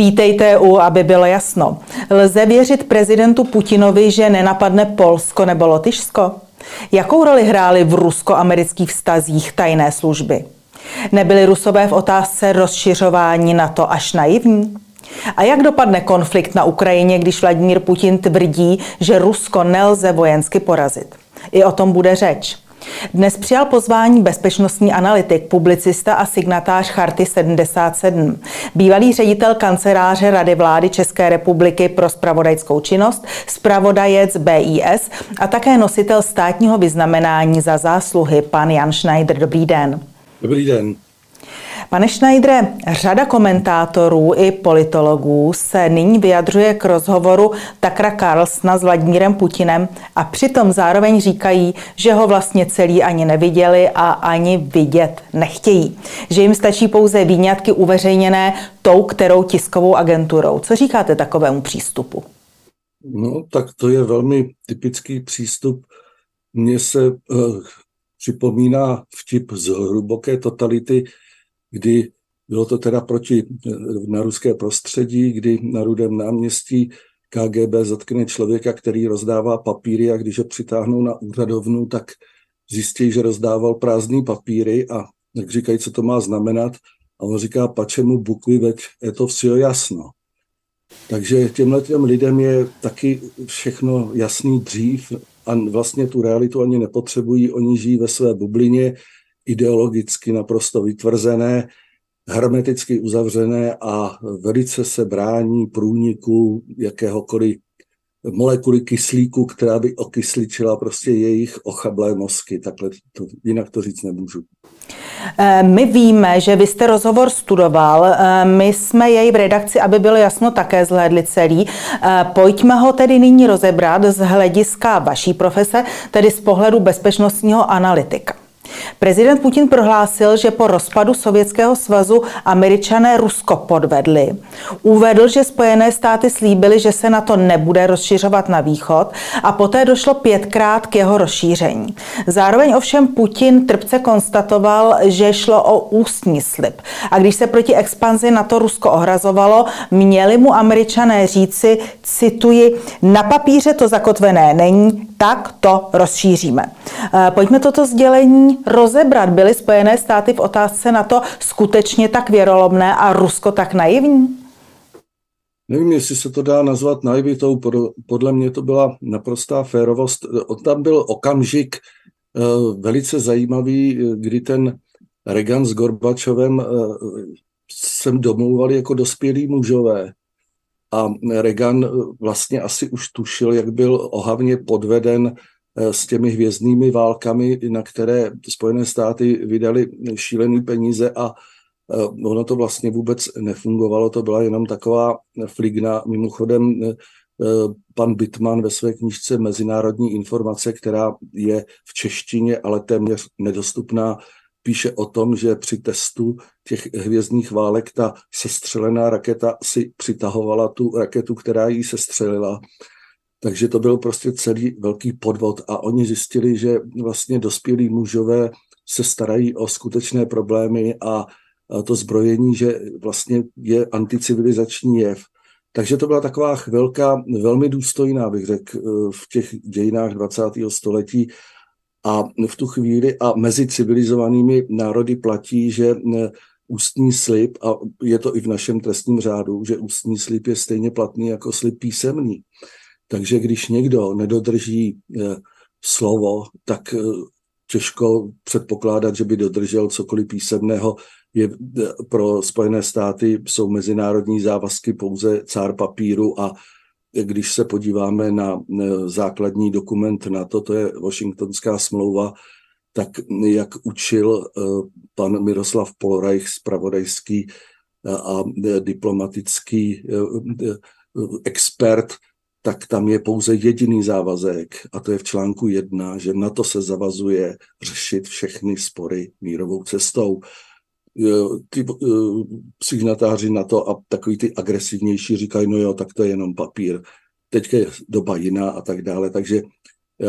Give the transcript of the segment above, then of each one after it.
Vítejte u, aby bylo jasno. Lze věřit prezidentu Putinovi, že nenapadne Polsko nebo Lotyšsko? Jakou roli hrály v rusko-amerických vztazích tajné služby? Nebyli rusové v otázce rozšiřování na to až naivní? A jak dopadne konflikt na Ukrajině, když Vladimír Putin tvrdí, že Rusko nelze vojensky porazit? I o tom bude řeč. Dnes přijal pozvání bezpečnostní analytik, publicista a signatář Charty 77, bývalý ředitel kanceláře Rady vlády České republiky pro spravodajskou činnost, spravodajec BIS a také nositel státního vyznamenání za zásluhy, pan Jan Schneider. Dobrý den. Dobrý den. Pane Schneidere, řada komentátorů i politologů se nyní vyjadřuje k rozhovoru Takra Carlsna s Vladimírem Putinem a přitom zároveň říkají, že ho vlastně celý ani neviděli a ani vidět nechtějí. Že jim stačí pouze výňatky uveřejněné tou, kterou tiskovou agenturou. Co říkáte takovému přístupu? No, tak to je velmi typický přístup. Mně se uh, připomíná vtip z hluboké totality, kdy bylo to teda proti na ruské prostředí, kdy na Rudém náměstí KGB zatkne člověka, který rozdává papíry a když ho přitáhnou na úřadovnu, tak zjistí, že rozdával prázdný papíry a jak říkají, co to má znamenat. A on říká, pačemu bukuj, veď je to vše jasno. Takže těmhle těm lidem je taky všechno jasný dřív a vlastně tu realitu ani nepotřebují. Oni žijí ve své bublině, ideologicky naprosto vytvrzené, hermeticky uzavřené a velice se brání průniku jakéhokoliv molekuly kyslíku, která by okysličila prostě jejich ochablé mozky. Takhle to, jinak to říct nemůžu. Eh, my víme, že vy jste rozhovor studoval, eh, my jsme jej v redakci, aby bylo jasno, také zhlédli celý. Eh, pojďme ho tedy nyní rozebrat z hlediska vaší profese, tedy z pohledu bezpečnostního analytika. Prezident Putin prohlásil, že po rozpadu Sovětského svazu američané Rusko podvedli. Uvedl, že Spojené státy slíbily, že se na to nebude rozšiřovat na východ a poté došlo pětkrát k jeho rozšíření. Zároveň ovšem Putin trpce konstatoval, že šlo o ústní slib. A když se proti expanzi na to Rusko ohrazovalo, měli mu američané říci, cituji, na papíře to zakotvené není, tak to rozšíříme. Eh, pojďme toto sdělení rozebrat. Byly Spojené státy v otázce na to skutečně tak věrolomné a Rusko tak naivní? Nevím, jestli se to dá nazvat naivitou, podle mě to byla naprostá férovost. Tam byl okamžik eh, velice zajímavý, kdy ten Reagan s Gorbačovem eh, sem domlouvali jako dospělí mužové. A Reagan vlastně asi už tušil, jak byl ohavně podveden Eh, s těmi hvězdnými válkami, na které Spojené státy vydali šílené peníze a eh, ono to vlastně vůbec nefungovalo, to byla jenom taková fligna. Mimochodem, eh, pan Bitman ve své knižce Mezinárodní informace, která je v češtině, ale téměř nedostupná, píše o tom, že při testu těch hvězdných válek ta sestřelená raketa si přitahovala tu raketu, která jí sestřelila takže to byl prostě celý velký podvod a oni zjistili, že vlastně dospělí mužové se starají o skutečné problémy a to zbrojení, že vlastně je anticivilizační jev. Takže to byla taková chvilka velmi důstojná, bych řekl, v těch dějinách 20. století. A v tu chvíli a mezi civilizovanými národy platí, že ústní slib, a je to i v našem trestním řádu, že ústní slib je stejně platný jako slib písemný. Takže když někdo nedodrží eh, slovo, tak eh, těžko předpokládat, že by dodržel cokoliv písemného. Je, pro Spojené státy jsou mezinárodní závazky pouze cár papíru a když se podíváme na základní dokument na to, to je Washingtonská smlouva, tak jak učil pan Miroslav Polreich, spravodajský a diplomatický expert, tak tam je pouze jediný závazek, a to je v článku jedna, že na to se zavazuje řešit všechny spory mírovou cestou. Ty eh, signatáři na to a takový ty agresivnější říkají, no jo, tak to je jenom papír. Teď je doba jiná a tak dále. Takže eh,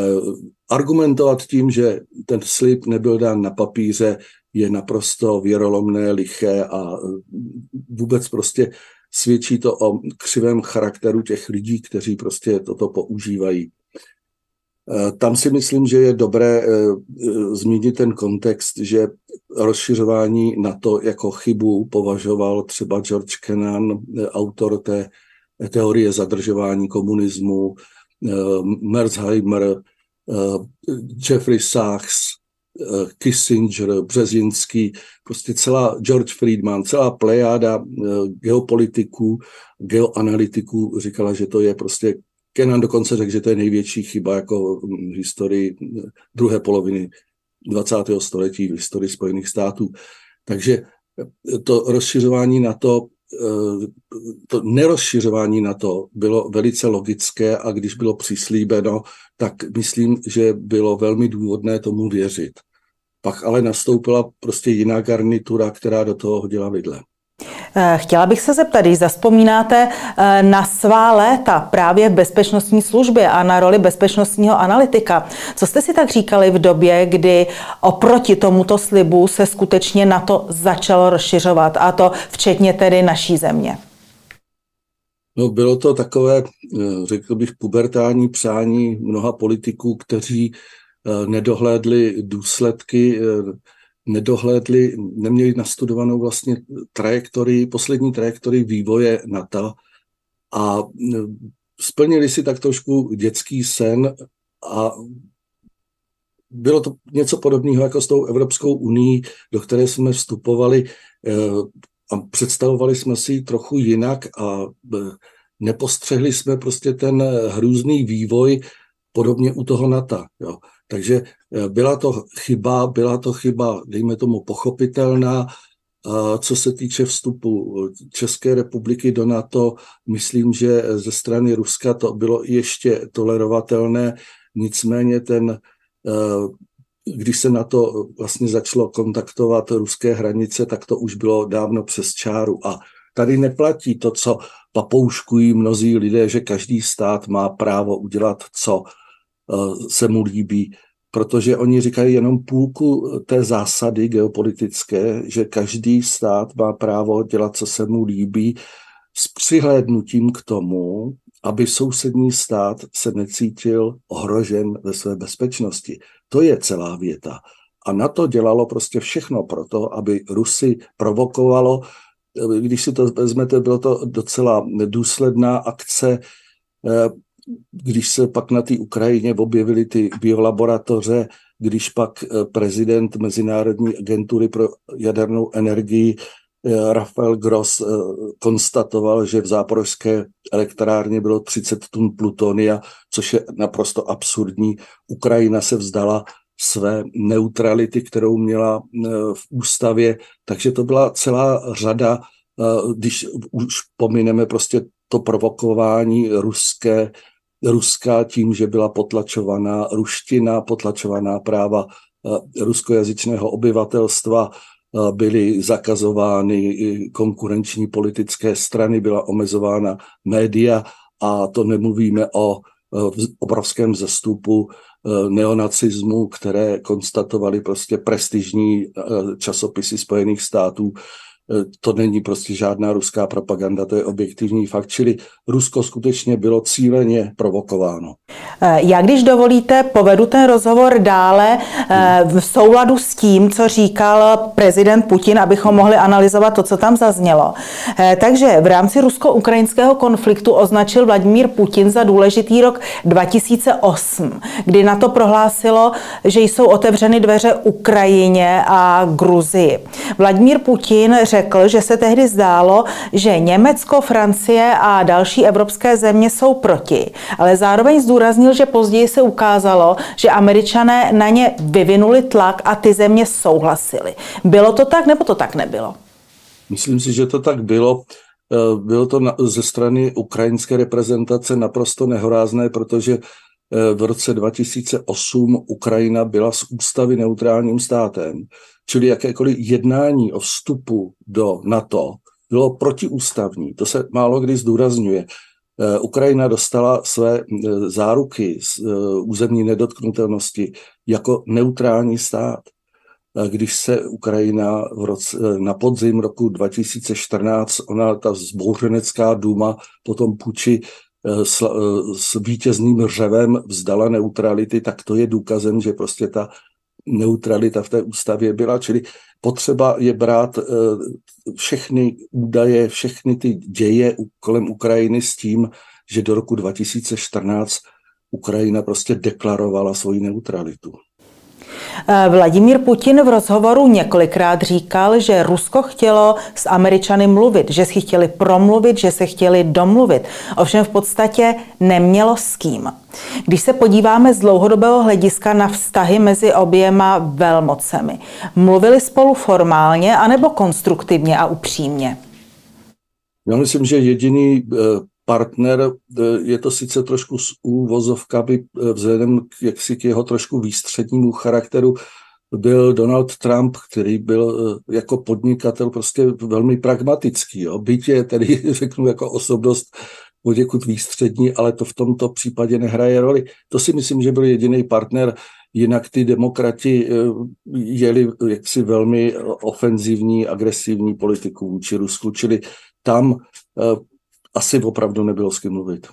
argumentovat tím, že ten slib nebyl dán na papíře, je naprosto věrolomné, liché a eh, vůbec prostě svědčí to o křivém charakteru těch lidí, kteří prostě toto používají. Eh, tam si myslím, že je dobré zmínit ten kontext, že rozšiřování na to jako chybu považoval třeba George Kennan, autor té teorie zadržování komunismu, Merzheimer, Jeffrey Sachs, Kissinger, Březinský, prostě celá George Friedman, celá plejáda geopolitiků, geoanalytiků říkala, že to je prostě Kenan dokonce řekl, že to je největší chyba jako v historii druhé poloviny 20. století v historii Spojených států. Takže to rozšiřování na to, to nerozšiřování na to bylo velice logické a když bylo přislíbeno, tak myslím, že bylo velmi důvodné tomu věřit. Pak ale nastoupila prostě jiná garnitura, která do toho hodila vidle. Eh, chtěla bych se zeptat, když zaspomínáte eh, na svá léta právě v bezpečnostní službě a na roli bezpečnostního analytika, co jste si tak říkali v době, kdy oproti tomuto slibu se skutečně na to začalo rozšiřovat, a to včetně tedy naší země? No, bylo to takové, eh, řekl bych, pubertální přání mnoha politiků, kteří nedohlédli důsledky nedohlédli, neměli nastudovanou vlastně trajektorii, poslední trajektorii vývoje NATO a e, splnili si tak trošku dětský sen a bylo to něco podobného jako s tou Evropskou unii, do které jsme vstupovali e, a představovali jsme si trochu jinak a e, nepostřehli jsme prostě ten hrůzný vývoj podobně u toho NATO. Jo. Takže eh, byla to chyba, byla to chyba, dejme tomu, pochopitelná. Co se týče vstupu České republiky do NATO, myslím, že ze strany Ruska to bylo ještě tolerovatelné, nicméně ten, eh, když se na to vlastně začalo kontaktovat ruské hranice, tak to už bylo dávno přes čáru. A tady neplatí to, co papouškují mnozí lidé, že každý stát má právo udělat, co Eh, se mu líbí, protože oni říkají jenom půlku té zásady geopolitické, že každý stát má právo dělat, co se mu líbí, s přihlédnutím k tomu, aby sousední stát se necítil ohrožen ve své bezpečnosti. To je celá věta. A na to dělalo prostě všechno proto, aby Rusy provokovalo. Když si to vezmete, bylo to docela důsledná akce eh, když se pak na té Ukrajině objevily ty biolaboratoře, když pak eh, prezident Mezinárodní agentury pro jadernou energii eh, Rafael Gross eh, konstatoval, že v záporožské elektrárně bylo 30 tun plutonia, což je naprosto absurdní. Ukrajina se vzdala své neutrality, kterou měla v ústavě, takže to byla celá řada, když už pomineme prostě to provokování ruské Ruska tím, že byla potlačovaná ruština, potlačovaná práva eh, ruskojazyčného obyvatelstva, eh, byly zakazovány konkurenční politické strany, byla omezována média a to nemluvíme o eh, obrovském zestupu neonacismu, které konstatovali prostě prestižní časopisy Spojených států, to není prostě žádná ruská propaganda, to je objektivní fakt, čili Rusko skutečně bylo cíleně provokováno. Eh, já, když dovolíte, povedu ten rozhovor dále eh, v souladu s tím, co říkal prezident Putin, abychom mohli analyzovat to, co tam zaznělo. Takže v rámci rusko-ukrajinského konfliktu označil Vladimír Putin za důležitý rok 2008, kdy na to prohlásilo, že jsou otevřeny dveře Ukrajině a Gruzii. Vladimír Putin řekl, řekl, že se tehdy zdálo, že Německo, Francie a další evropské země jsou proti, ale zároveň zdůraznil, že později se ukázalo, že američané na ně vyvinuli tlak a ty země souhlasily. Bylo to tak, nebo to tak nebylo? Myslím si, že to tak bylo. Eh, bylo to ze strany ukrajinské reprezentace naprosto nehorázné, protože eh, v roce 2008 Ukrajina byla z ústavy neutrálním státem. Čili jakékoliv jednání o vstupu do NATO bylo protiústavní. To se málo kdy zdůrazňuje. Eh, Ukrajina dostala své eh, záruky z eh, územní nedotknutelnosti jako neutrální stát. když se Ukrajina v roce, na podzim roku 2014, ona ta zbouřenecká důma potom puči s, s vítězným řevem vzdala neutrality, tak to je důkazem, že prostě ta neutralita v té ústavě byla, čili potřeba je brát eh, všechny údaje, všechny ty děje kolem Ukrajiny s tím, že do roku 2014 Ukrajina prostě deklarovala svoji neutralitu. Eh, Vladimír Putin v rozhovoru několikrát říkal, že Rusko chtělo s Američany mluvit, že si chtěli promluvit, že se chtěli domluvit. Ovšem v podstatě nemělo s kým. Když se podíváme z dlouhodobého hlediska na vztahy mezi oběma velmocemi, mluvili spolu formálně anebo konstruktivně a upřímně? Já myslím, že jediný eh, partner, eh, je to sice trošku s úvozovkami eh, vzhledem k, jaksi k jeho trošku výstřednímu charakteru, byl Donald Trump, který byl eh, jako podnikatel prostě velmi pragmatický. Jo. Byť je tedy, řeknu, jako osobnost poděkud výstřední, ale to v tomto případě nehraje roli. To si myslím, že byl jediný partner, jinak ty demokrati jeli jaksi velmi ofenzivní, agresivní politiku vůči Rusku, čili tam asi opravdu nebylo s kým mluvit.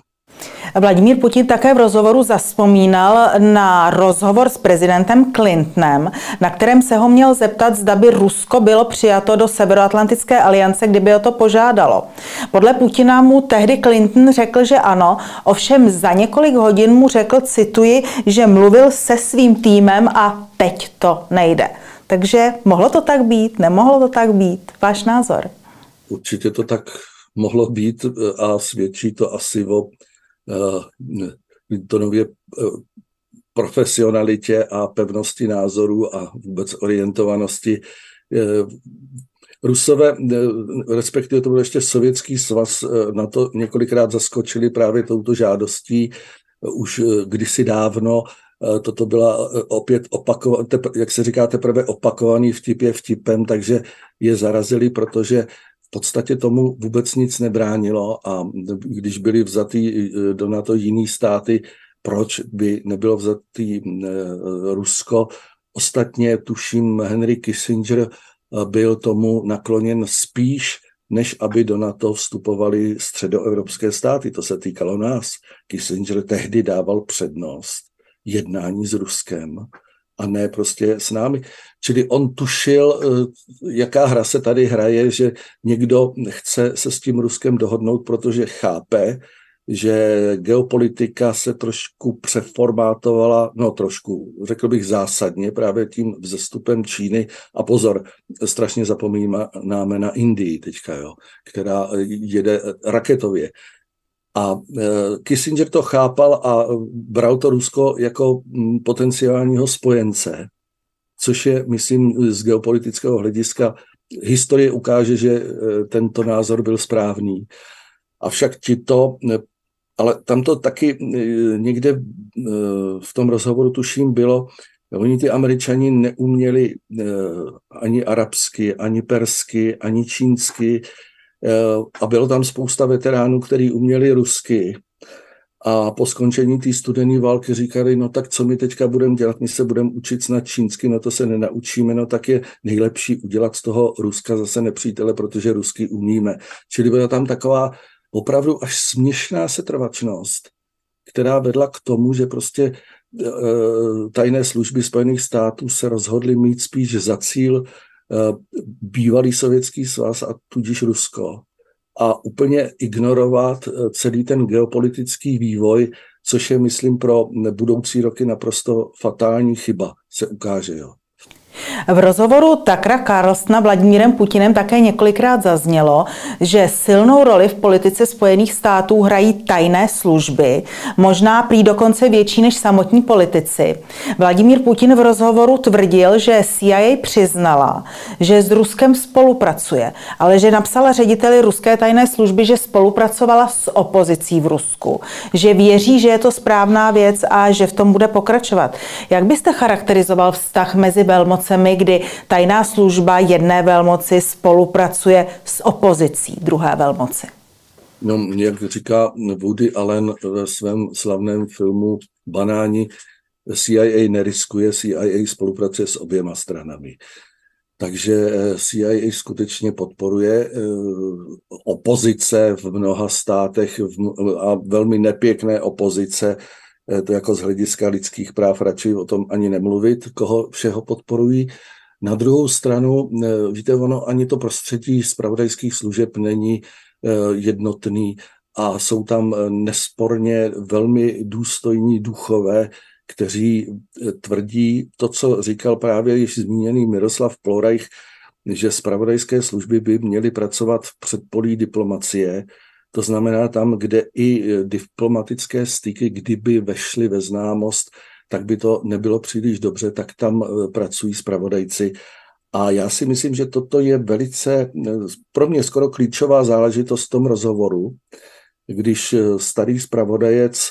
Vladimír Putin také v rozhovoru zaspomínal na rozhovor s prezidentem Clintonem, na kterém se ho měl zeptat, zda by Rusko bylo přijato do Severoatlantické aliance, kdyby o to požádalo. Podle Putina mu tehdy Clinton řekl, že ano, ovšem za několik hodin mu řekl, cituji, že mluvil se svým týmem a teď to nejde. Takže mohlo to tak být, nemohlo to tak být? Váš názor? Určitě to tak mohlo být eh, a svědčí to asi o uh, nově uh, profesionalitě a pevnosti názoru a vůbec orientovanosti. Rusové, respektive to byl ještě sovětský svaz, na to několikrát zaskočili právě touto žádostí už kdysi dávno. Toto byla opět opakovaná, jak se říká, teprve opakovaný vtip je vtipem, takže je zarazili, protože podstatě tomu vůbec nic nebránilo a když byly vzatý eh, do NATO jiný státy, proč by nebylo vzatý eh, Rusko? Ostatně tuším Henry Kissinger eh, byl tomu nakloněn spíš, než aby do NATO vstupovaly středoevropské státy. To se týkalo nás. Kissinger tehdy dával přednost jednání s Ruskem a ne prostě s námi. Čili on tušil, eh, jaká hra se tady hraje, že někdo chce se s tím Ruskem dohodnout, protože chápe, že geopolitika se trošku přeformátovala, no trošku, řekl bych zásadně, právě tím vzestupem Číny. A pozor, strašně zapomínáme na Indii teďka, jo, která jede raketově. A e, Kissinger to chápal a bral to Rusko jako mm, potenciálního spojence, což je, myslím, z geopolitického hlediska, historie ukáže, že e, tento názor byl správný. Avšak ti to, ale tam to taky někde v tom rozhovoru tuším bylo, Oni ty američani neuměli ani arabsky, ani persky, ani čínsky, Eh, a bylo tam spousta veteránů, kteří uměli rusky. A po skončení té studené války říkali, no tak co my teďka budeme dělat, my se budeme učit snad čínsky, no to se nenaučíme, no tak je nejlepší udělat z toho Ruska zase nepřítele, protože rusky umíme. Čili byla tam taková opravdu až směšná setrvačnost, která vedla k tomu, že prostě eh, tajné služby Spojených států se rozhodly mít spíš za cíl Eh, bývalý sovětský svaz a tudíž Rusko a úplně ignorovat eh, celý ten geopolitický vývoj, což je, myslím, pro budoucí roky naprosto fatální chyba, se ukáže. Jo. V rozhovoru Takra Carlsona Vladimírem Putinem také několikrát zaznělo, že silnou roli v politice Spojených států hrají tajné služby, možná prý dokonce větší než samotní politici. Vladimír Putin v rozhovoru tvrdil, že CIA přiznala, že s Ruskem spolupracuje, ale že napsala řediteli ruské tajné služby, že spolupracovala s opozicí v Rusku, že věří, že je to správná věc a že v tom bude pokračovat. Jak byste charakterizoval vztah mezi velmocemi, kdy tajná služba jedné velmoci spolupracuje s opozicí druhé velmoci. No, jak říká Woody Allen ve svém slavném filmu Banáni, CIA neriskuje, CIA spolupracuje s oběma stranami. Takže CIA skutečně podporuje opozice v mnoha státech a velmi nepěkné opozice, to jako z hlediska lidských práv radši o tom ani nemluvit, koho všeho podporují. Na druhou stranu, víte, ono ani to prostředí zpravodajských služeb není jednotný a jsou tam nesporně velmi důstojní duchové, kteří eh, tvrdí to, co říkal právě již zmíněný Miroslav Plorajch, že spravodajské služby by měly pracovat v předpolí diplomacie, to znamená tam, kde i eh, diplomatické styky, kdyby vešly ve známost, tak by to nebylo příliš dobře, tak tam eh, pracují spravodajci. A já si myslím, že toto je velice, pro mě skoro klíčová záležitost v tom rozhovoru, když starý spravodajec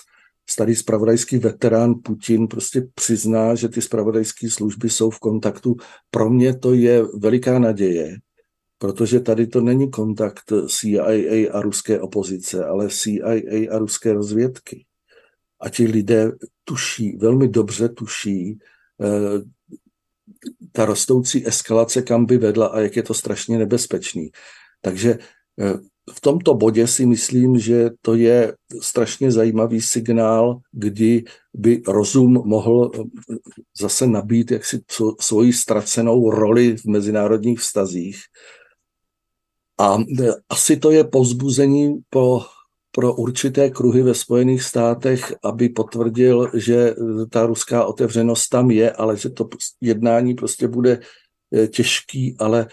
starý spravodajský veterán Putin prostě přizná, že ty spravodajské služby jsou v kontaktu. Pro mě to je veliká naděje, protože tady to není kontakt CIA a ruské opozice, ale CIA a ruské rozvědky. A ti lidé tuší, velmi dobře tuší, eh, ta rostoucí eskalace, kam by vedla a jak je to strašně nebezpečný. Takže eh, v tomto bodě si myslím, že to je strašně zajímavý signál, kdy by rozum mohl eh, zase nabít jaksi svoji ztracenou roli v mezinárodních vztazích. A eh, asi to je pozbuzení po, pro určité kruhy ve Spojených státech, aby potvrdil, že eh, ta ruská otevřenost tam je, ale že to jednání prostě bude těžký, ale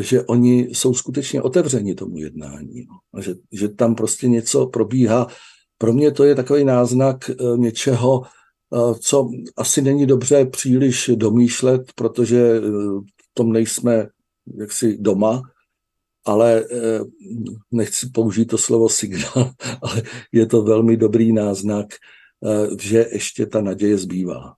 že oni jsou skutečně otevřeni tomu jednání. No. A že, že tam prostě něco probíhá. Pro mě to je takový náznak eh, něčeho, eh, co asi není dobře příliš domýšlet, protože v tom nejsme jaksi doma, ale nechci použít to slovo signál, ale je to velmi dobrý náznak, že ještě ta naděje zbývá.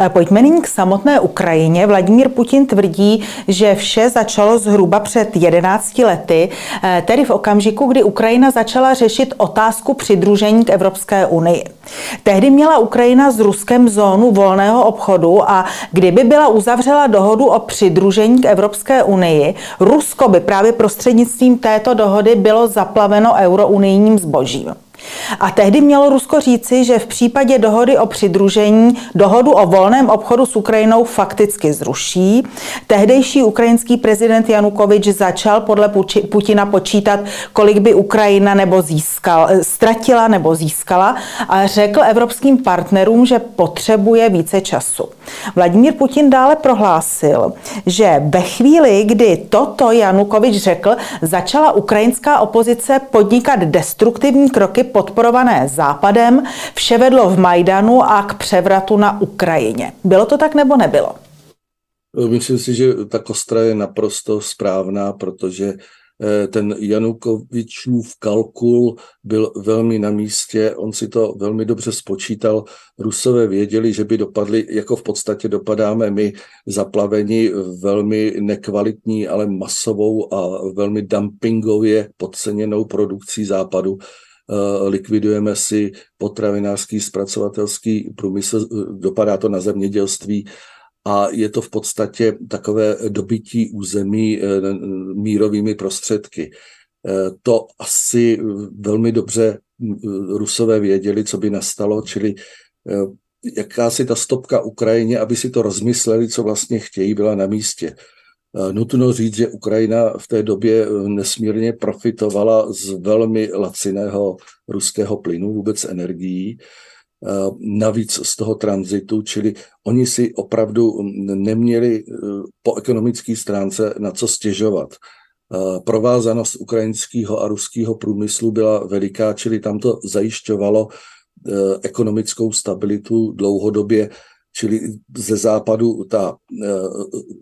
Eh, pojďme nyní k samotné Ukrajině. Vladimír Putin tvrdí, že vše začalo zhruba před 11 lety, eh, tedy v okamžiku, kdy Ukrajina začala řešit otázku přidružení k Evropské unii. Tehdy měla Ukrajina s Ruskem zónu volného obchodu a kdyby byla uzavřela dohodu o přidružení k Evropské unii, Rusko by právě prostřednictvím této dohody bylo zaplaveno eurounijním zbožím. A tehdy mělo Rusko říci, že v případě dohody o přidružení dohodu o volném obchodu s Ukrajinou fakticky zruší. Tehdejší ukrajinský prezident Janukovič začal podle Putina počítat, kolik by Ukrajina nebo získal, ztratila nebo získala a řekl evropským partnerům, že potřebuje více času. Vladimír Putin dále prohlásil, že ve chvíli, kdy toto Janukovič řekl, začala ukrajinská opozice podnikat destruktivní kroky podporované Západem, vše vedlo v Majdanu a k převratu na Ukrajině. Bylo to tak nebo nebylo? Myslím si, že ta kostra je naprosto správná, protože Eh, ten Janukovičův kalkul byl velmi na místě, on si to velmi dobře spočítal. Rusové věděli, že by dopadli, jako v podstatě dopadáme my, zaplavení velmi nekvalitní, ale masovou a velmi dumpingově podceněnou produkcí západu eh, likvidujeme si potravinářský, zpracovatelský průmysl, dopadá to na zemědělství a je to v podstatě takové dobytí území eh, mírovými prostředky. Eh, to asi velmi dobře Rusové věděli, co by nastalo, čili eh, jakási ta stopka Ukrajině, aby si to rozmysleli, co vlastně chtějí, byla na místě. Nutno říct, že Ukrajina v té době nesmírně profitovala z velmi laciného ruského plynu, vůbec energií. Eh, navíc z toho tranzitu, čili oni si opravdu neměli eh, po ekonomické stránce na co stěžovat. Eh, provázanost ukrajinského a ruského průmyslu byla veliká, čili tam to zajišťovalo ekonomickou stabilitu dlouhodobě, čili ze západu ta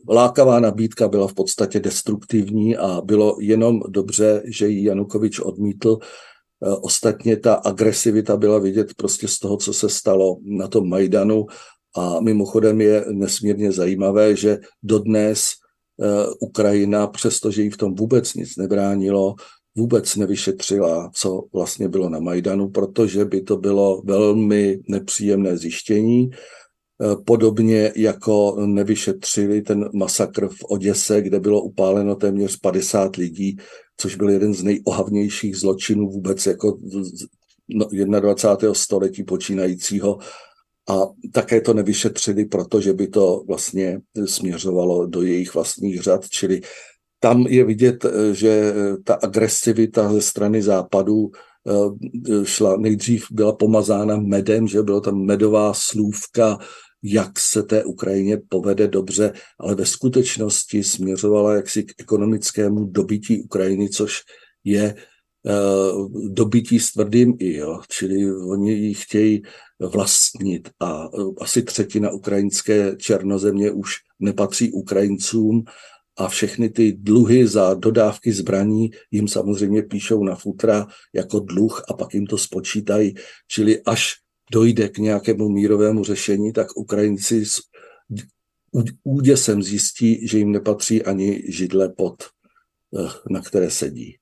lákavá nabídka byla v podstatě destruktivní a bylo jenom dobře, že ji Janukovič odmítl Eh, ostatně ta agresivita byla vidět prostě z toho, co se stalo na tom Majdanu a mimochodem je nesmírně zajímavé, že dodnes eh, Ukrajina, přestože jí v tom vůbec nic nebránilo, vůbec nevyšetřila, co vlastně bylo na Majdanu, protože by to bylo velmi nepříjemné zjištění. Eh, podobně jako nevyšetřili ten masakr v Oděse, kde bylo upáleno téměř 50 lidí, což byl jeden z nejohavnějších zločinů vůbec jako 21. No, století počínajícího. A také to nevyšetřili, protože by to vlastně směřovalo do jejich vlastních řad, čili tam je vidět, eh, že ta agresivita ze strany západu eh, šla, nejdřív byla pomazána medem, že byla tam medová slůvka, jak se té Ukrajině povede dobře, ale ve skutečnosti směřovala jaksi k ekonomickému dobití Ukrajiny, což je uh, dobití s tvrdým i, jo. čili oni ji chtějí vlastnit a uh, asi třetina ukrajinské černozemě už nepatří Ukrajincům a všechny ty dluhy za dodávky zbraní jim samozřejmě píšou na futra jako dluh a pak jim to spočítají, čili až dojde k nějakému mírovému řešení, tak Ukrajinci s úděsem zjistí, že jim nepatří ani židle pod, eh, na které sedí.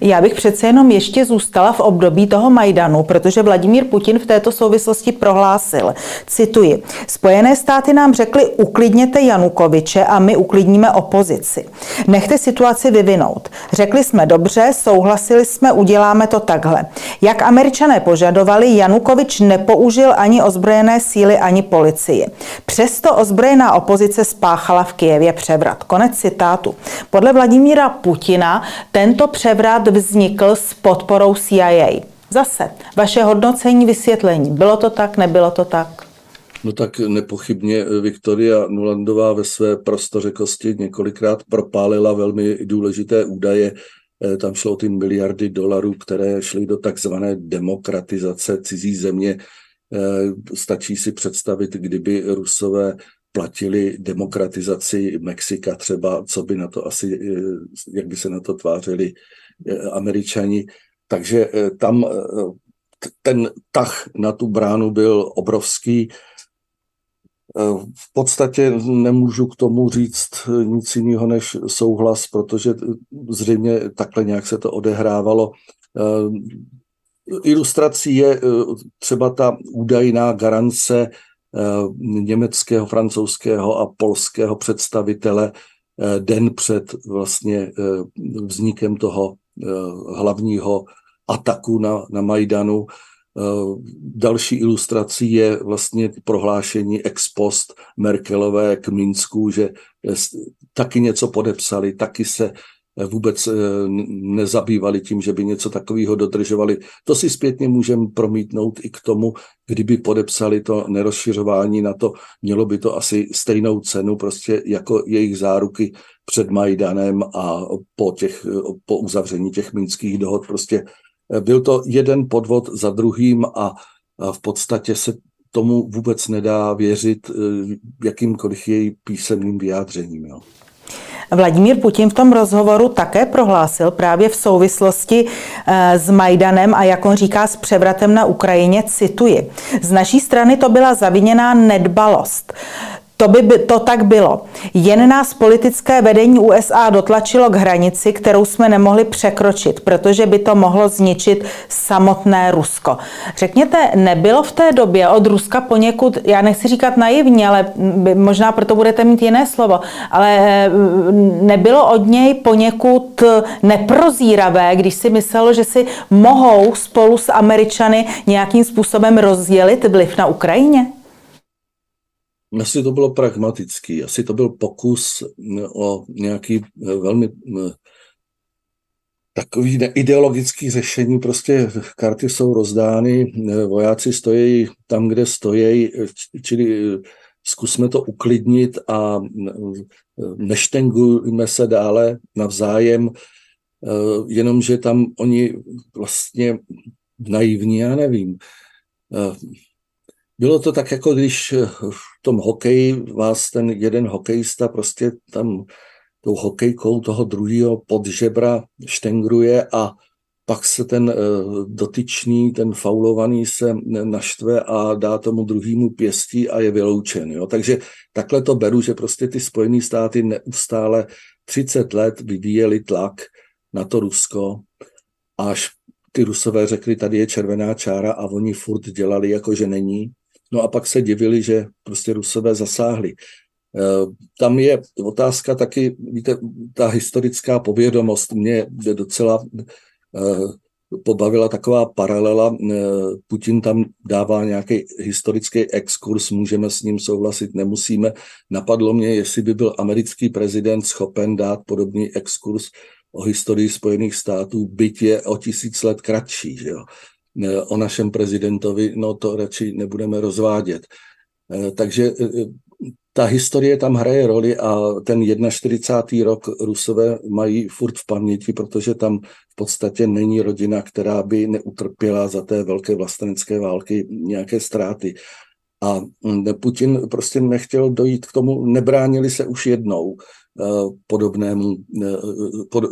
Já bych přece jenom ještě zůstala v období toho Majdanu, protože Vladimír Putin v této souvislosti prohlásil, cituji, Spojené státy nám řekly, uklidněte Janukoviče a my uklidníme opozici. Nechte situaci vyvinout. Řekli jsme dobře, souhlasili jsme, uděláme to takhle. Jak američané požadovali, Janukovič nepoužil ani ozbrojené síly, ani policii. Přesto ozbrojená opozice spáchala v Kijevě převrat. Konec citátu. Podle Vladimíra Putina tento převrat převrat vznikl s podporou CIA. Zase, vaše hodnocení, vysvětlení. Bylo to tak, nebylo to tak? No tak nepochybně Viktoria Nulandová ve své prostořekosti několikrát propálila velmi důležité údaje. Eh, tam šlo o ty miliardy dolarů, které šly do takzvané demokratizace cizí země. Eh, stačí si představit, kdyby Rusové platili demokratizaci Mexika třeba, co by na to asi, eh, jak by se na to tvářili Eh, američani. Takže eh, tam eh, ten tah na tu bránu byl obrovský. V podstatě nemůžu k tomu říct nic jiného než souhlas, protože zřejmě takhle nějak se to odehrávalo. Ilustrací je třeba ta údajná garance německého, francouzského a polského představitele den před vlastně vznikem toho Eh, hlavního ataku na, na Majdanu. Eh, další ilustrací je vlastně prohlášení ex post Merkelové k Minsku, že taky něco podepsali, taky se vůbec eh, nezabývali tím, že by něco takového dodržovali. To si zpětně můžeme promítnout i k tomu, kdyby podepsali to nerozšiřování na to, mělo by to asi stejnou cenu, prostě jako jejich záruky před Majdanem a po, těch, po uzavření těch minských dohod. Prostě eh, byl to jeden podvod za druhým a, v podstatě se tomu vůbec nedá věřit eh, jakýmkoliv její písemným vyjádřením. Jo. Vladimír Putin v tom rozhovoru také prohlásil právě v souvislosti eh, s Majdanem a jak on říká s převratem na Ukrajině, cituji. Z naší strany to byla zaviněná nedbalost. To by to tak bylo. Jen nás politické vedení USA dotlačilo k hranici, kterou jsme nemohli překročit, protože by to mohlo zničit samotné Rusko. Řekněte, nebylo v té době od Ruska poněkud, já nechci říkat naivně, ale možná proto budete mít jiné slovo, ale eh, nebylo od něj poněkud neprozíravé, když si myslelo, že si mohou spolu s Američany nějakým způsobem rozdělit vliv na Ukrajině? Asi to bylo pragmatický, asi to byl pokus o nějaký eh, velmi eh, takový ideologický řešení, prostě karty jsou rozdány, eh, vojáci stojí tam, kde stojí, čili zkusme to uklidnit a neštengujme se dále navzájem, jenomže tam oni vlastně naivní, já nevím, bylo to tak, jako když eh, v tom hokeji vás ten jeden hokejista prostě tam tou hokejkou toho druhého podžebra štengruje a pak se ten eh, dotyčný, ten faulovaný se naštve a dá tomu druhému pěstí a je vyloučen. Jo? Takže takhle to beru, že prostě ty Spojené státy neustále 30 let vyvíjeli tlak na to Rusko, až ty rusové řekli, tady je červená čára a oni furt dělali, jako že není. No a pak se divili, že prostě rusové zasáhli. Eh, tam je otázka taky, víte, ta historická povědomost mě docela eh, pobavila taková paralela. Eh, Putin tam dává nějaký historický exkurs, můžeme s ním souhlasit, nemusíme. Napadlo mě, jestli by byl americký prezident schopen dát podobný exkurs o historii Spojených států, byť je o tisíc let kratší. Že jo? O našem prezidentovi, no to radši nebudeme rozvádět. Takže ta historie tam hraje roli a ten 41. rok Rusové mají furt v paměti, protože tam v podstatě není rodina, která by neutrpěla za té velké vlastenecké války nějaké ztráty. A Putin prostě nechtěl dojít k tomu, nebránili se už jednou eh, podobnému, eh,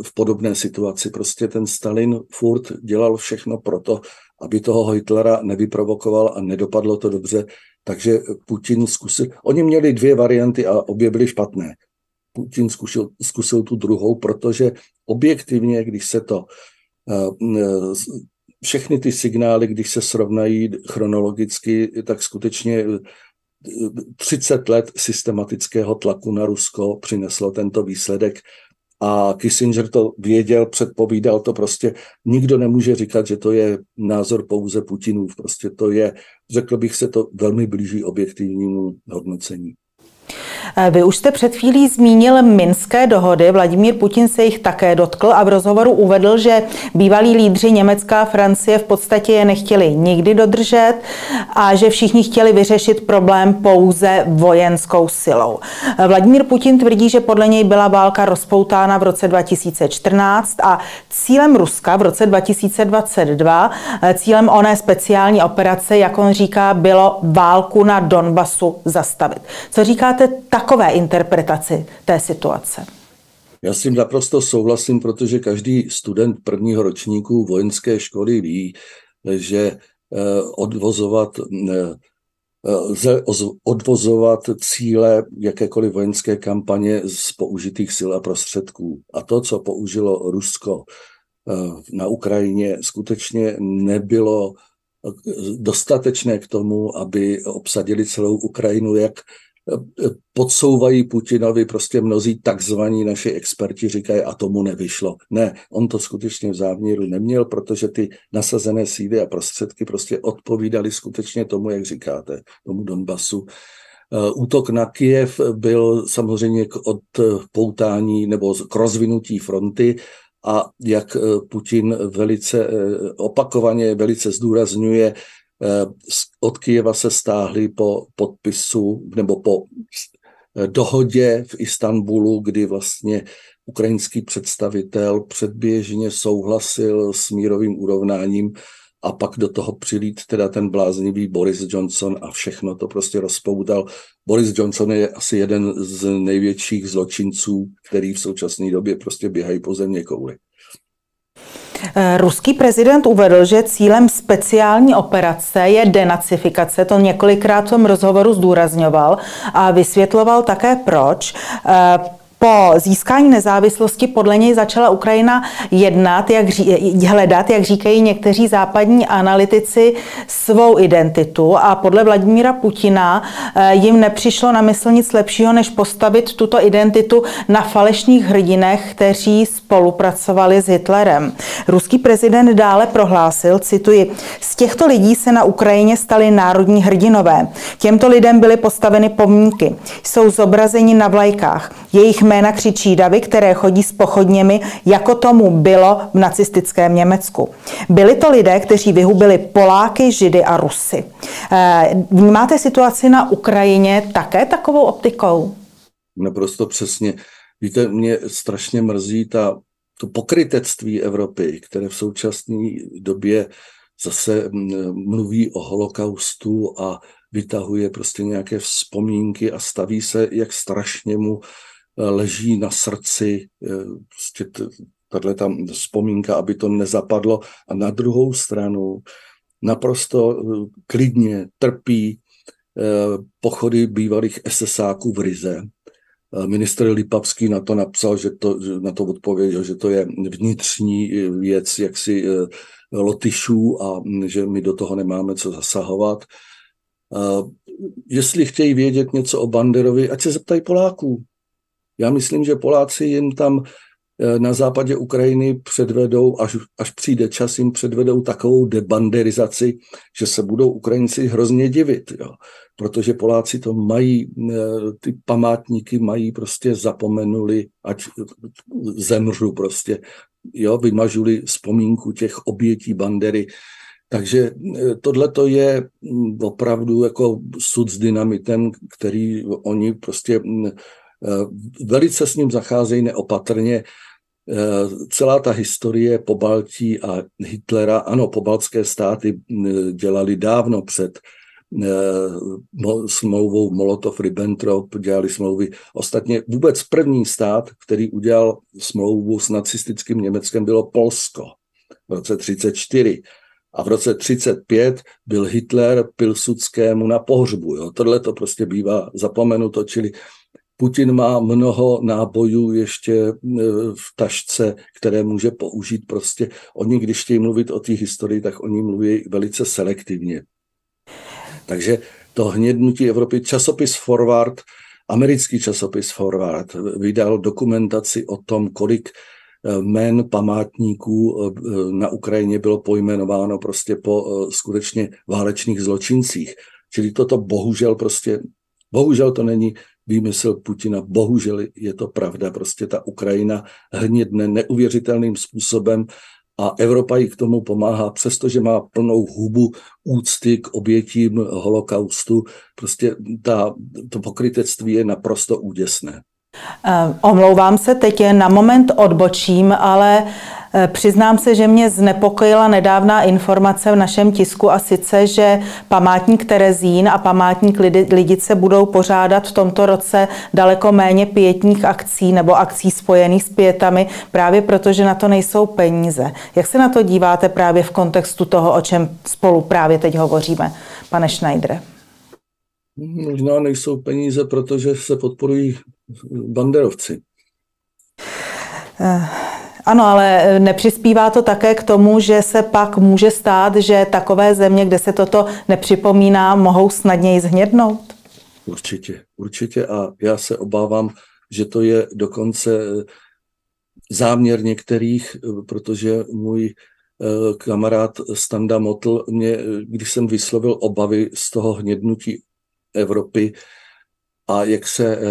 v podobné situaci. Prostě ten Stalin furt dělal všechno proto, aby toho Hitlera nevyprovokoval a nedopadlo to dobře takže Putin zkusil, oni měli dvě varianty a obě byly špatné. Putin zkusil, zkusil tu druhou, protože objektivně, když se to, eh, všechny ty signály, když se srovnají chronologicky, tak skutečně 30 let systematického tlaku na Rusko přineslo tento výsledek a Kissinger to věděl, předpovídal to prostě. Nikdo nemůže říkat, že to je názor pouze Putinův. Prostě to je, řekl bych se, to velmi blíží objektivnímu hodnocení. Eh, vy už jste před chvílí zmínil minské dohody. Vladimír Putin se jich také dotkl a v rozhovoru uvedl, že bývalí lídři Německa a Francie v podstatě je nechtěli nikdy dodržet a že všichni chtěli vyřešit problém pouze vojenskou silou. Eh, Vladimír Putin tvrdí, že podle něj byla válka rozpoutána v roce 2014 a cílem Ruska v roce 2022, eh, cílem oné speciální operace, jak on říká, bylo válku na Donbasu zastavit. Co říkáte takové interpretaci té situace? Já s tím naprosto souhlasím, protože každý student prvního ročníku vojenské školy ví, že eh, odvozovat eh, lze odvozovat cíle jakékoliv vojenské kampaně z použitých sil a prostředků. A to, co použilo Rusko eh, na Ukrajině, skutečně nebylo dostatečné k tomu, aby obsadili celou Ukrajinu, jak podsouvají Putinovi prostě mnozí takzvaní naši experti říkají, a tomu nevyšlo. Ne, on to skutečně v záměru neměl, protože ty nasazené síly a prostředky prostě odpovídaly skutečně tomu, jak říkáte, tomu Donbasu. Eh, útok na Kiev byl samozřejmě k odpoutání nebo k rozvinutí fronty a jak eh, Putin velice eh, opakovaně, velice zdůrazňuje, od Kijeva se stáhli po podpisu nebo po eh, dohodě v Istanbulu, kdy vlastně ukrajinský představitel předběžně souhlasil s mírovým urovnáním a pak do toho přilít teda ten bláznivý Boris Johnson a všechno to prostě rozpoutal. Boris Johnson je asi jeden z největších zločinců, který v současné době prostě běhají po země kouli. Eh, ruský prezident uvedl, že cílem speciální operace je denacifikace. To několikrát v tom rozhovoru zdůrazňoval a vysvětloval také proč. Po získání nezávislosti podle něj začala Ukrajina jednat, jak ří, hledat, jak říkají někteří západní analytici, svou identitu a podle Vladimíra Putina eh, jim nepřišlo na mysl nic lepšího, než postavit tuto identitu na falešných hrdinech, kteří spolupracovali s Hitlerem. Ruský prezident dále prohlásil, cituji, z těchto lidí se na Ukrajině stali národní hrdinové. Těmto lidem byly postaveny pomníky. Jsou zobrazeni na vlajkách. Jejich křičí davy, které chodí s pochodněmi, jako tomu bylo v nacistickém Německu. Byli to lidé, kteří vyhubili Poláky, Židy a Rusy. Eh, vnímáte situaci na Ukrajině také takovou optikou? Naprosto přesně. Víte, mě strašně mrzí ta, to pokrytectví Evropy, které v současné době zase mm, mluví o holokaustu a vytahuje prostě nějaké vzpomínky a staví se, jak strašně mu leží na srdci eh, prostě tahle tam vzpomínka, aby to nezapadlo. A na druhou stranu naprosto eh, klidně trpí eh, pochody bývalých SSáků v Rize, Minister Lipavský na to napsal, že to, na to odpověděl, že to je vnitřní věc jaksi Lotyšů a že my do toho nemáme co zasahovat. Jestli chtějí vědět něco o Banderovi, ať se zeptají Poláků. Já myslím, že Poláci jim tam Eh, na západě Ukrajiny předvedou, až, až přijde čas, jim předvedou takovou debanderizaci, že se budou Ukrajinci hrozně divit, jo. protože Poláci to mají, eh, ty památníky mají prostě zapomenuli, ať zemřu prostě, jo, vymažuli vzpomínku těch obětí bandery, takže eh, tohle to je mm, opravdu jako sud s dynamitem, který oni prostě mm, velice s ním zacházejí neopatrně Eh, celá ta historie po Baltí a Hitlera, ano, pobaltské státy dělali dávno před eh, smlouvou Molotov-Ribbentrop, dělali smlouvy. Ostatně vůbec první stát, který udělal smlouvu s nacistickým Německem, bylo Polsko v roce 1934. A v roce 35 byl Hitler Pilsudskému na pohřbu. Jo. Tohle to prostě bývá zapomenuto, čili Putin má mnoho nábojů ještě e, v tašce, které může použít. Prostě oni, když chtějí mluvit o té historii, tak oni mluví velice selektivně. Takže to hnědnutí Evropy, časopis Forward, americký časopis Forward, vydal dokumentaci o tom, kolik e, jmén památníků e, na Ukrajině bylo pojmenováno prostě po skutečně válečných zločincích. Čili toto bohužel prostě, bohužel to není výmysl Putina. Bohužel je to pravda, prostě ta Ukrajina hnědne neuvěřitelným způsobem a Evropa jí k tomu pomáhá, přestože má plnou hubu úcty k obětím holokaustu. Prostě ta, to pokrytectví je naprosto úděsné. Omlouvám se, teď na moment odbočím, ale Eh, přiznám se, že mě znepokojila nedávná informace v našem tisku a sice, že památník Terezín a památník Lidice budou pořádat v tomto roce daleko méně pětních akcí nebo akcí spojených s pětami, právě protože na to nejsou peníze. Jak se na to díváte právě v kontextu toho, o čem spolu právě teď hovoříme, pane Schneidere? Možná nejsou peníze, protože se podporují banderovci. Uh. Ano, ale e, nepřispívá to také k tomu, že se pak může stát, že takové země, kde se toto nepřipomíná, mohou snadněji zhnědnout? Určitě, určitě a já se obávám, že to je dokonce e, záměr některých, e, protože můj kamarád Standa Motl mě, když jsem vyslovil obavy z toho hnědnutí Evropy, a jak se eh,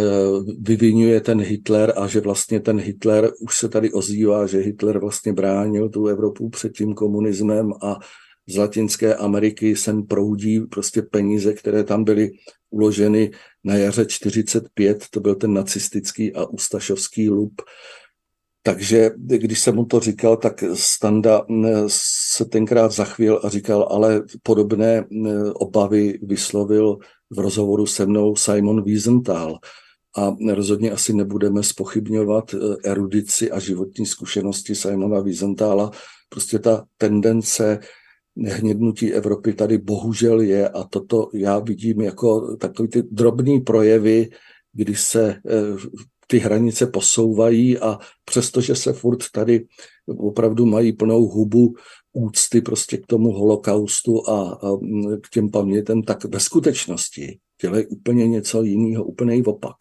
vyvinuje ten Hitler a že vlastně ten Hitler už se tady ozývá, že Hitler vlastně bránil tu Evropu před tím komunismem a z Latinské Ameriky sem proudí prostě peníze, které tam byly uloženy na jaře 45, to byl ten nacistický a ustašovský lup. Takže když jsem mu to říkal, tak Standa mm, se tenkrát zachvěl a říkal, ale podobné mm, obavy vyslovil v rozhovoru se mnou Simon Wiesenthal. A rozhodně asi nebudeme spochybňovat eh, erudici a životní zkušenosti Simona Wiesenthala. Prostě ta tendence hnědnutí Evropy tady bohužel je a toto já vidím jako takový ty drobný projevy, kdy se eh, ty hranice posouvají a přestože se furt tady opravdu mají plnou hubu úcty prostě k tomu holokaustu a, a k těm pamětem, tak ve skutečnosti dělají úplně něco jiného, úplný opak.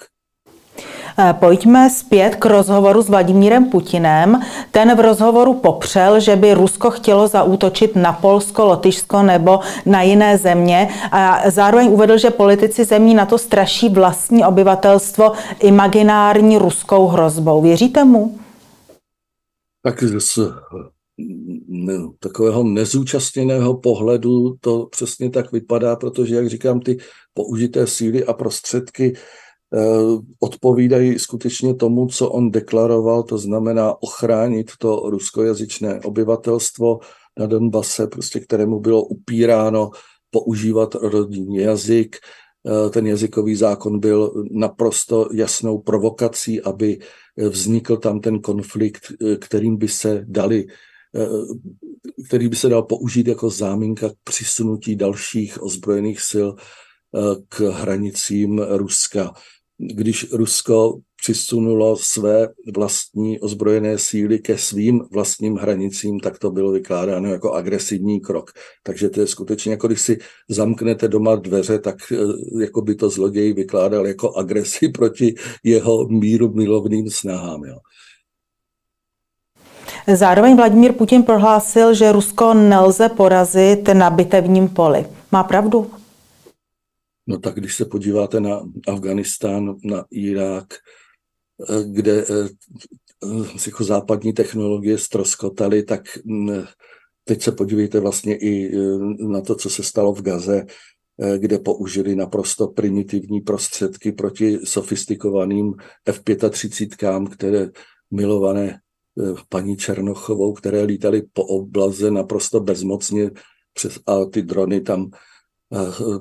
Eh, pojďme zpět k rozhovoru s Vladimírem Putinem. Ten v rozhovoru popřel, že by Rusko chtělo zaútočit na Polsko, Lotyšsko nebo na jiné země a zároveň uvedl, že politici zemí na to straší vlastní obyvatelstvo imaginární ruskou hrozbou. Věříte mu? Tak z takového nezúčastněného pohledu to přesně tak vypadá, protože, jak říkám, ty použité síly a prostředky eh, odpovídají skutečně tomu, co on deklaroval, to znamená ochránit to ruskojazyčné obyvatelstvo na Donbase, prostě kterému bylo upíráno používat rodinný jazyk. Eh, ten jazykový zákon byl naprosto jasnou provokací, aby vznikl tam ten konflikt, eh, kterým by se dali který by se dal použít jako záminka k přisunutí dalších ozbrojených sil eh, k hranicím Ruska. Když Rusko přisunulo své vlastní ozbrojené síly ke svým vlastním hranicím, tak to bylo vykládáno jako agresivní krok. Takže to je skutečně, jako když si zamknete doma dveře, tak eh, jako by to zloděj vykládal jako agresi proti jeho míru milovným snahám. Jo. Zároveň Vladimír Putin prohlásil, že Rusko nelze porazit na bitevním poli. Má pravdu? No tak když se podíváte na Afganistán, na Irák, eh, kde eh, jako západní technologie stroskotaly, tak mm, teď se podívejte vlastně i eh, na to, co se stalo v Gaze, kde použili naprosto primitivní prostředky proti sofistikovaným F-35, které milované paní Černochovou, které lítali po oblaze naprosto bezmocně přes, a ty drony tam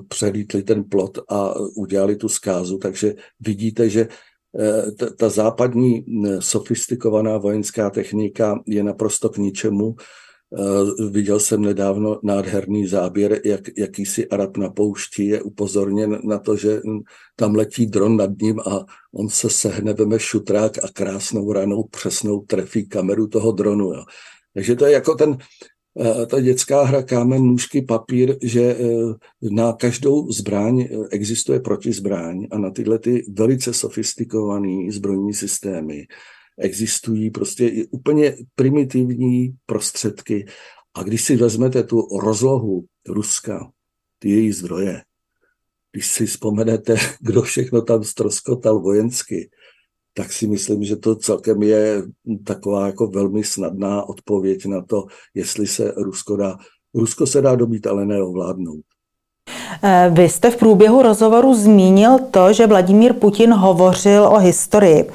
přelítli ten plot a udělali tu zkázu. Takže vidíte, že e, ta západní sofistikovaná vojenská technika je naprosto k ničemu. E, viděl jsem nedávno nádherný záběr, jak jakýsi Arab na poušti je upozorněn na to, že tam letí dron nad ním a on se sehne, veme šutrák a krásnou ranou přesnou trefí kameru toho dronu. Jo. Takže to je jako ten Eh, ta dětská hra kámen, nůžky, papír, že eh, na každou zbraň eh, existuje protizbraň a na tyhle ty velice sofistikované zbrojní systémy existují prostě úplně primitivní prostředky. A když si vezmete tu rozlohu Ruska, ty její zdroje, když si vzpomenete, kdo všechno tam stroskotal vojensky, tak si myslím, že to celkem je taková jako velmi snadná odpověď na to, jestli se Rusko dá. Rusko se dá dobít, ale neovládnout. Eh, vy jste v průběhu rozhovoru zmínil to, že Vladimír Putin hovořil o historii.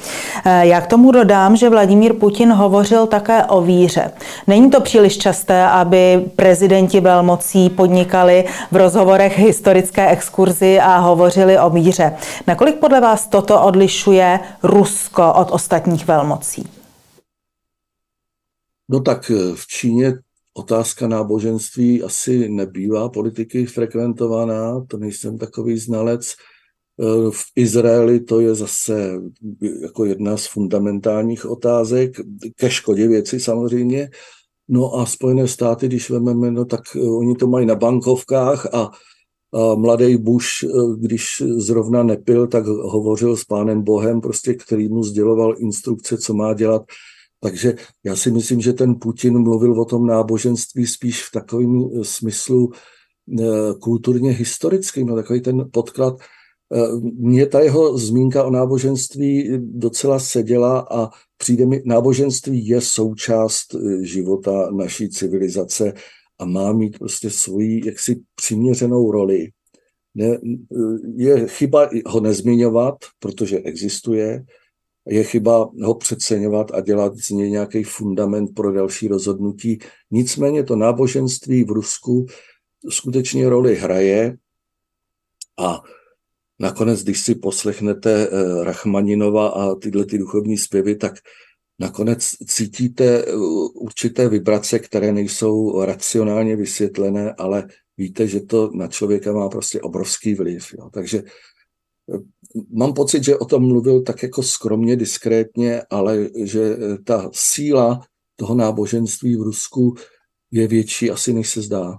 Eh, já k tomu dodám, že Vladimír Putin hovořil také o víře. Není to příliš časté, aby prezidenti velmocí podnikali v rozhovorech historické exkurzy a hovořili o víře. Nakolik podle vás toto odlišuje Rusko od ostatních velmocí? No tak eh, v Číně otázka náboženství asi nebývá politiky frekventovaná, to nejsem takový znalec. Eh, v Izraeli to je zase jako jedna z fundamentálních otázek, ke škodě věci samozřejmě. No a Spojené státy, když vezmeme, no tak eh, oni to mají na bankovkách a, a mladý Bush, eh, když zrovna nepil, tak hovořil s pánem Bohem, prostě, který mu sděloval instrukce, co má dělat takže já si myslím, že ten Putin mluvil o tom náboženství spíš v takovém eh, smyslu eh, kulturně historickým, no takový ten podklad. Eh, mně ta jeho zmínka o náboženství docela seděla a přijde mi, náboženství je součást života naší civilizace a má mít prostě svoji jaksi přiměřenou roli. Ne, je chyba ho nezmiňovat, protože existuje, je chyba ho přeceňovat a dělat z něj nějaký fundament pro další rozhodnutí. Nicméně to náboženství v Rusku skutečně roli hraje a nakonec, když si poslechnete eh, Rachmaninova a tyhle ty duchovní zpěvy, tak nakonec cítíte eh, určité vibrace, které nejsou racionálně vysvětlené, ale víte, že to na člověka má prostě obrovský vliv. Jo. Takže mám pocit, že o tom mluvil tak jako skromně, diskrétně, ale že ta síla toho náboženství v Rusku je větší asi, než se zdá.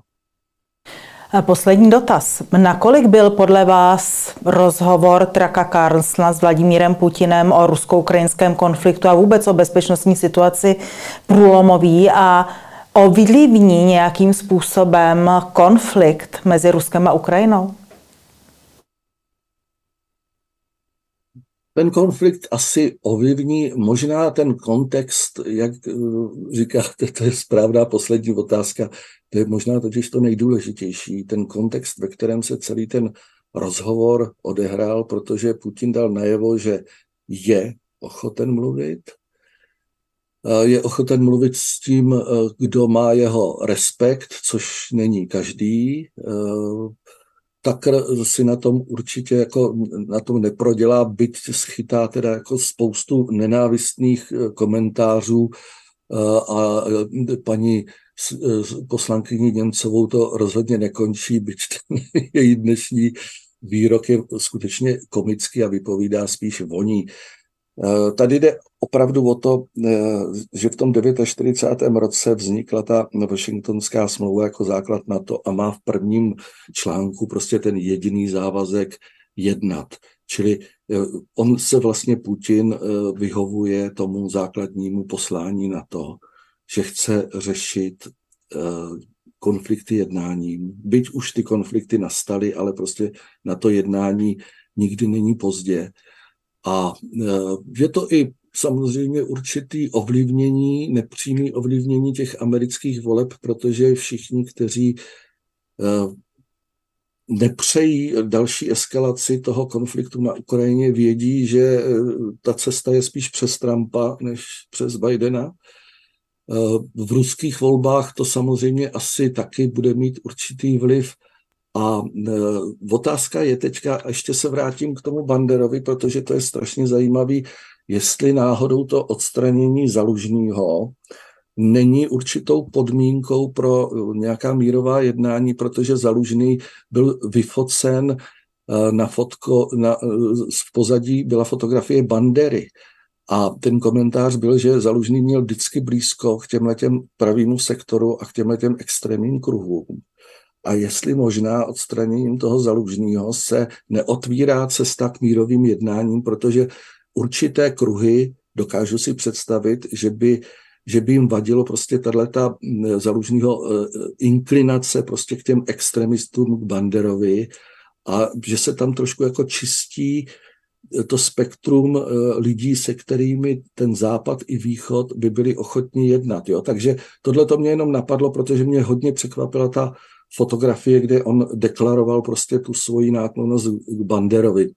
Poslední dotaz. Nakolik byl podle vás rozhovor Traka Karlsna s Vladimírem Putinem o rusko-ukrajinském konfliktu a vůbec o bezpečnostní situaci průlomový a ovlivní nějakým způsobem konflikt mezi Ruskem a Ukrajinou? Ten konflikt asi ovlivní možná ten kontext, jak eh, říkáte, to je správná poslední otázka, to je možná totiž to nejdůležitější, ten kontext, ve kterém se celý ten rozhovor odehrál, protože Putin dal najevo, že je ochoten mluvit, je ochoten mluvit s tím, eh, kdo má jeho respekt, což není každý, tak si na tom určitě jako na tom neprodělá, byť schytá teda jako spoustu nenávistných eh, komentářů eh, a eh, paní poslankyní Němcovou to rozhodně nekončí, byť ten její dnešní výrok je skutečně komický a vypovídá spíš voní. Tady jde opravdu o to, že v tom 49. roce vznikla ta Washingtonská smlouva jako základ na to a má v prvním článku prostě ten jediný závazek jednat. Čili on se vlastně Putin vyhovuje tomu základnímu poslání na to, že chce řešit konflikty jednáním. Byť už ty konflikty nastaly, ale prostě na to jednání nikdy není pozdě. A e, je to i samozřejmě určitý ovlivnění, nepřímý ovlivnění těch amerických voleb, protože všichni, kteří e, nepřejí další eskalaci toho konfliktu na Ukrajině, vědí, že e, ta cesta je spíš přes Trumpa než přes Bidena. V ruských volbách to samozřejmě asi taky bude mít určitý vliv. A e, otázka je teďka, a ještě se vrátím k tomu Banderovi, protože to je strašně zajímavý, jestli náhodou to odstranění zalužního není určitou podmínkou pro nějaká mírová jednání, protože zalužný byl vyfocen e, na fotko, na, e, v pozadí byla fotografie Bandery. A ten komentář byl, že Zalužný měl vždycky blízko k těmhletěm pravýmu sektoru a k těmhletěm extrémním kruhům. A jestli možná odstraněním toho Zalužního se neotvírá cesta k mírovým jednáním, protože určité kruhy dokážu si představit, že by že by jim vadilo prostě tato zalužního e, inklinace prostě k těm extremistům, k Banderovi a že se tam trošku jako čistí to spektrum lidí, se kterými ten západ i východ by byli ochotní jednat. Jo? Takže tohle to mě jenom napadlo, protože mě hodně překvapila ta fotografie, kde on deklaroval prostě tu svoji náklonost k Banderovi.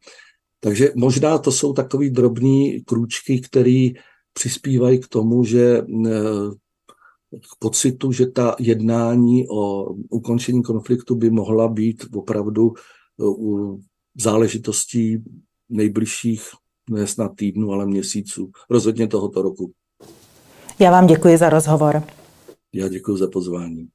Takže možná to jsou takový drobní krůčky, které přispívají k tomu, že eh, k pocitu, že ta jednání o ukončení konfliktu by mohla být opravdu eh, záležitostí nejbližších, ne snad týdnů, ale měsíců. Rozhodně tohoto roku. Já vám děkuji za rozhovor. Já děkuji za pozvání.